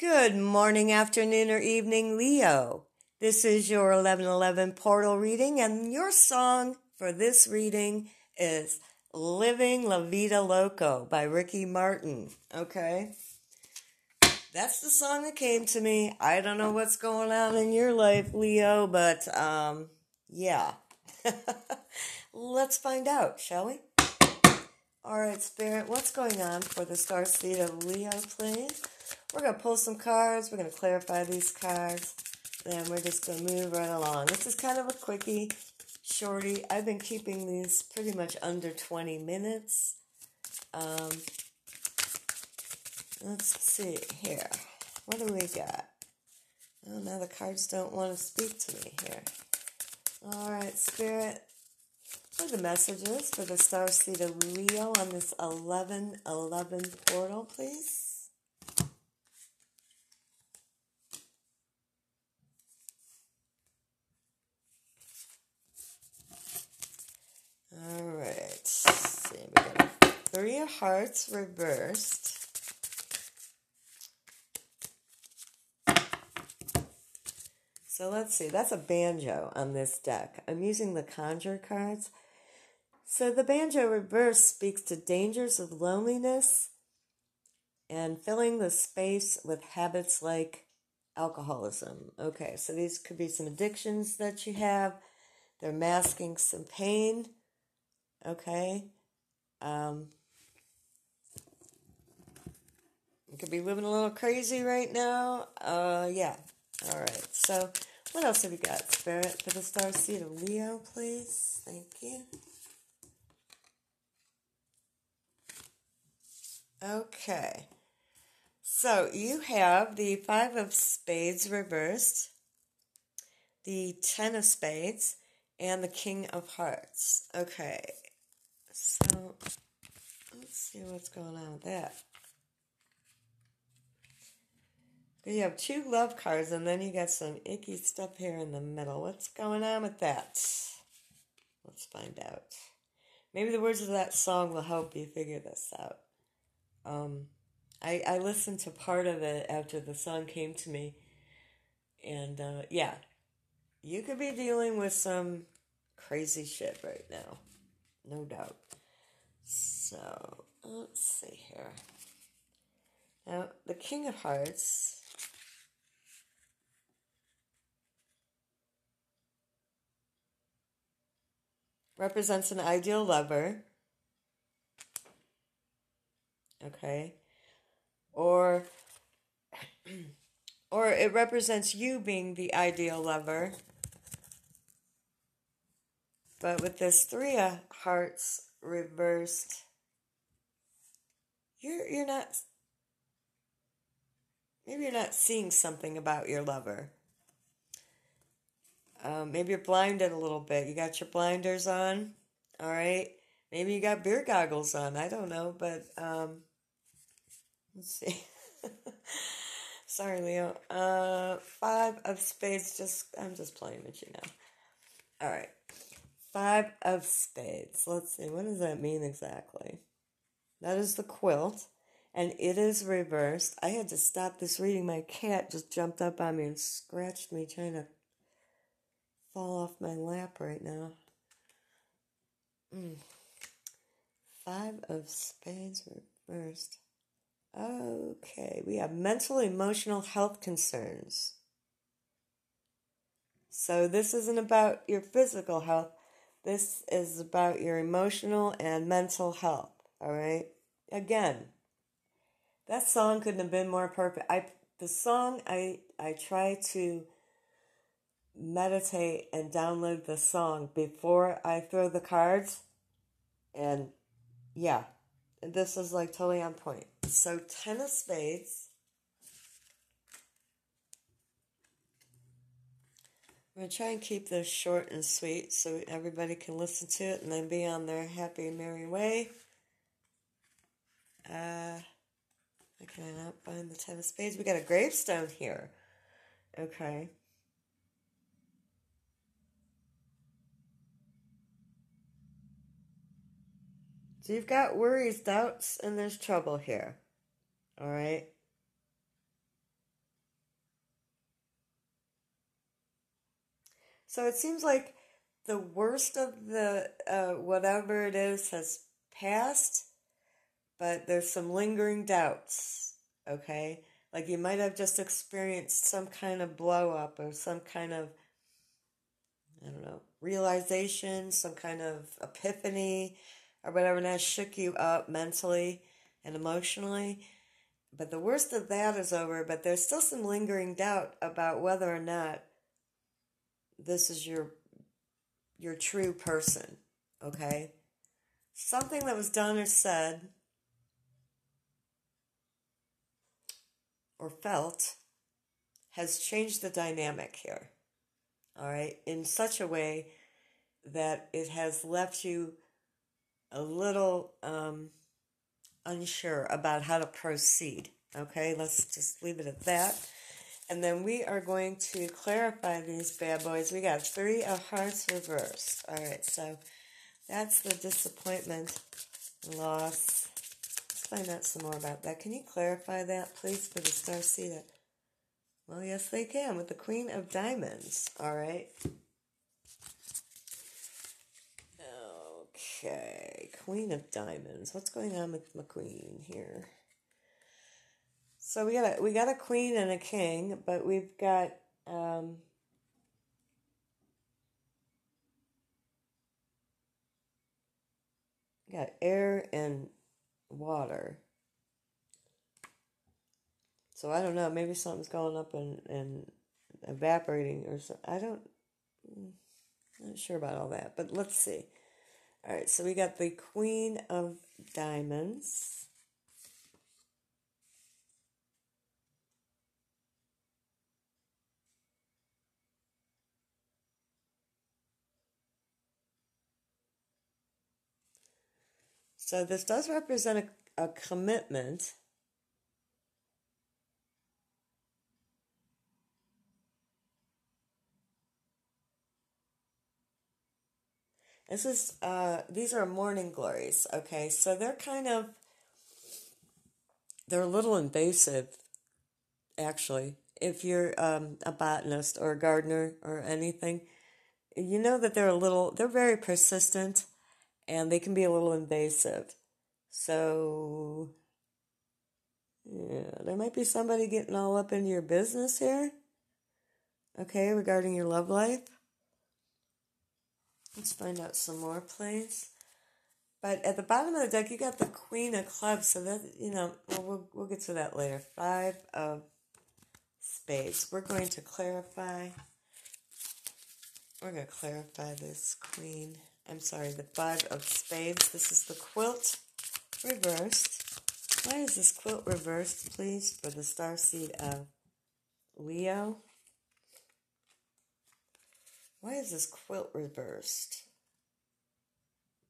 Good morning, afternoon, or evening, Leo. This is your 1111 portal reading, and your song for this reading is Living La Vida Loco by Ricky Martin. Okay? That's the song that came to me. I don't know what's going on in your life, Leo, but um, yeah. Let's find out, shall we? All right, Spirit, what's going on for the star seed of Leo, please? We're going to pull some cards. We're going to clarify these cards. Then we're just going to move right along. This is kind of a quickie, shorty. I've been keeping these pretty much under 20 minutes. Um, let's see here. What do we got? Oh, now the cards don't want to speak to me here. All right, Spirit. For the messages for the star seed of Leo on this 11 11 portal, please. All right. see, we three of hearts reversed. So let's see. That's a banjo on this deck. I'm using the conjure cards. So the banjo reverse speaks to dangers of loneliness and filling the space with habits like alcoholism. Okay, so these could be some addictions that you have. They're masking some pain Okay. Um, you could be living a little crazy right now. Uh, yeah. All right. So, what else have you got, Spirit, for the star seed of Leo, please? Thank you. Okay. So, you have the Five of Spades reversed, the Ten of Spades, and the King of Hearts. Okay. So let's see what's going on with that. You have two love cards, and then you got some icky stuff here in the middle. What's going on with that? Let's find out. Maybe the words of that song will help you figure this out. Um, I, I listened to part of it after the song came to me, and uh, yeah, you could be dealing with some crazy shit right now no doubt. So, let's see here. Now, the King of Hearts. Represents an ideal lover. Okay. Or or it represents you being the ideal lover but with this three of hearts reversed, you're you're not maybe you're not seeing something about your lover. Um, maybe you're blinded a little bit. You got your blinders on, all right. Maybe you got beer goggles on. I don't know, but um, let's see. Sorry, Leo. Uh, five of spades. Just I'm just playing with you now. All right. Five of spades. Let's see, what does that mean exactly? That is the quilt, and it is reversed. I had to stop this reading. My cat just jumped up on me and scratched me, trying to fall off my lap right now. Mm. Five of spades reversed. Okay, we have mental, emotional health concerns. So this isn't about your physical health. This is about your emotional and mental health, all right? Again, that song couldn't have been more perfect. I the song I I try to meditate and download the song before I throw the cards and yeah, this is like totally on point. So 10 of spades I'm going to try and keep this short and sweet so everybody can listen to it and then be on their happy, merry way. Uh, I cannot find the Ten of Spades. We got a gravestone here. Okay. So you've got worries, doubts, and there's trouble here. All right. So it seems like the worst of the uh, whatever it is has passed, but there's some lingering doubts. Okay, like you might have just experienced some kind of blow up or some kind of I don't know realization, some kind of epiphany or whatever, and that shook you up mentally and emotionally. But the worst of that is over, but there's still some lingering doubt about whether or not this is your your true person, okay? Something that was done or said or felt has changed the dynamic here. All right, in such a way that it has left you a little um, unsure about how to proceed. Okay, let's just leave it at that. And then we are going to clarify these bad boys. We got three of hearts reversed. All right, so that's the disappointment, loss. Let's find out some more about that. Can you clarify that, please, for the star seed? Well, yes, they can with the Queen of Diamonds. All right. Okay, Queen of Diamonds. What's going on with McQueen here? So we got a we got a queen and a king, but we've got um, got air and water. So I don't know. Maybe something's going up and, and evaporating or something. I don't. Not sure about all that, but let's see. All right, so we got the Queen of Diamonds. So this does represent a, a commitment. This is uh these are morning glories, okay? So they're kind of they're a little invasive actually. If you're um, a botanist or a gardener or anything, you know that they're a little they're very persistent and they can be a little invasive. So, yeah, there might be somebody getting all up in your business here. Okay, regarding your love life. Let's find out some more, please. But at the bottom of the deck, you got the Queen of Clubs, so that, you know, well, we'll, we'll get to that later. Five of Spades. We're going to clarify. We're going to clarify this Queen. I'm sorry, the Five of Spades. This is the quilt reversed. Why is this quilt reversed, please, for the star seed of Leo? Why is this quilt reversed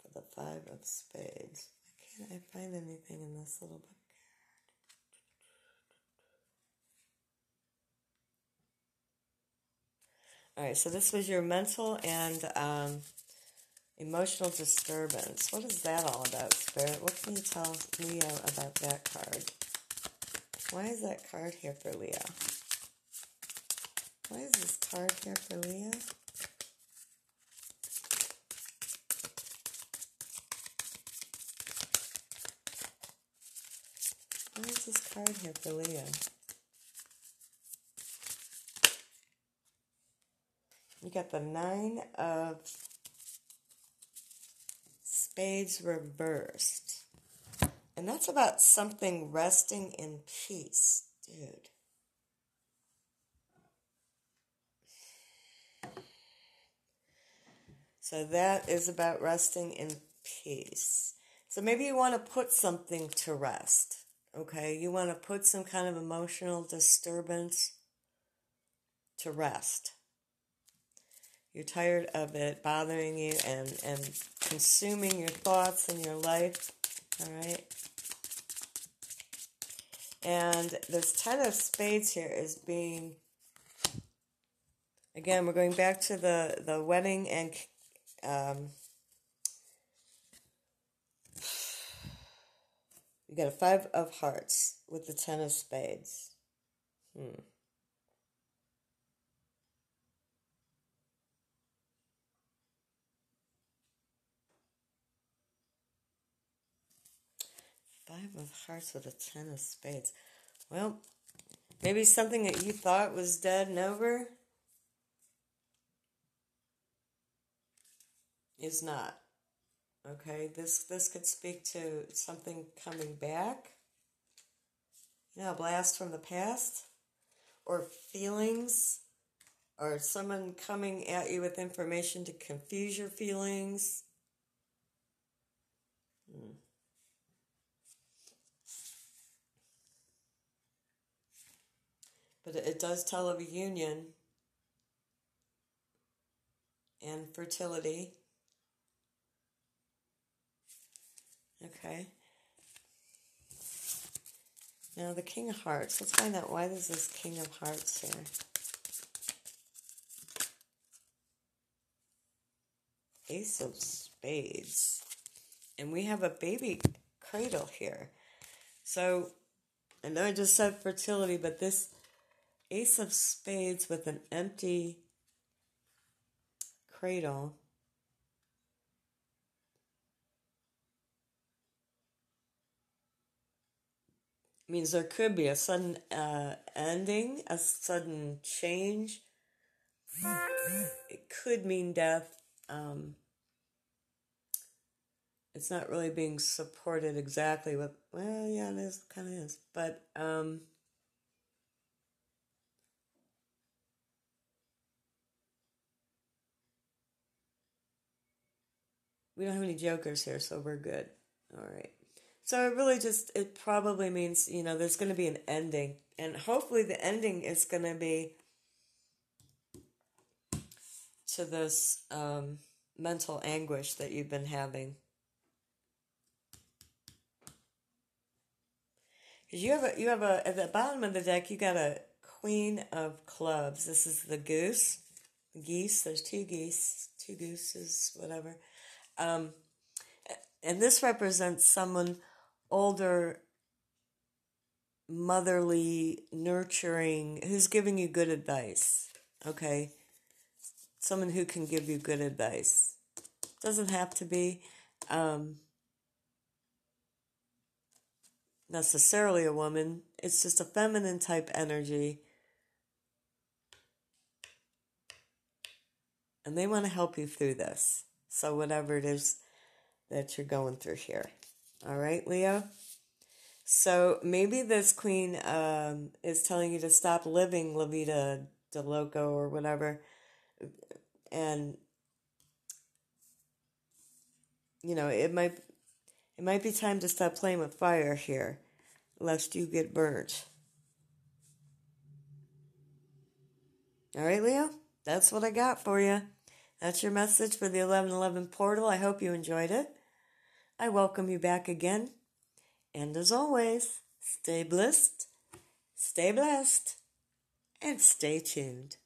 for the Five of Spades? Why can't I find anything in this little book? All right, so this was your mental and um, Emotional disturbance. What is that all about, Spirit? What can you tell Leo about that card? Why is that card here for Leo? Why is this card here for Leo? Why is this card here for Leo? You got the Nine of spades reversed. And that's about something resting in peace, dude. So that is about resting in peace. So maybe you want to put something to rest. Okay? You want to put some kind of emotional disturbance to rest. You're tired of it bothering you and, and consuming your thoughts and your life. All right. And this Ten of Spades here is being, again, we're going back to the, the wedding and um, you got a Five of Hearts with the Ten of Spades. Hmm. Five of hearts with a ten of spades. Well, maybe something that you thought was dead and over is not. Okay, this this could speak to something coming back. You know, a blast from the past, or feelings, or someone coming at you with information to confuse your feelings. Hmm. But it does tell of a union and fertility. Okay. Now the King of Hearts. Let's find out why there's this King of Hearts here. Ace of Spades. And we have a baby cradle here. So, I know I just said fertility, but this Ace of Spades with an empty cradle means there could be a sudden uh, ending, a sudden change. It could mean death. Um, it's not really being supported exactly with, well, yeah, it is, kind of is. But, um, we don't have any jokers here, so we're good. All right. So it really just, it probably means, you know, there's going to be an ending. And hopefully the ending is going to be to this um, mental anguish that you've been having. You have a, you have a, at the bottom of the deck, you got a queen of clubs. This is the goose, geese. There's two geese, two gooses, whatever. Um, and this represents someone older, motherly, nurturing, who's giving you good advice. Okay? Someone who can give you good advice. Doesn't have to be um, necessarily a woman, it's just a feminine type energy. And they want to help you through this. So, whatever it is that you're going through here. All right, Leo? So maybe this queen um, is telling you to stop living La Vida de Loco or whatever. And, you know, it might. It might be time to stop playing with fire here, lest you get burnt. All right, Leo? That's what I got for you. That's your message for the 1111 portal. I hope you enjoyed it. I welcome you back again. And as always, stay blessed, stay blessed, and stay tuned.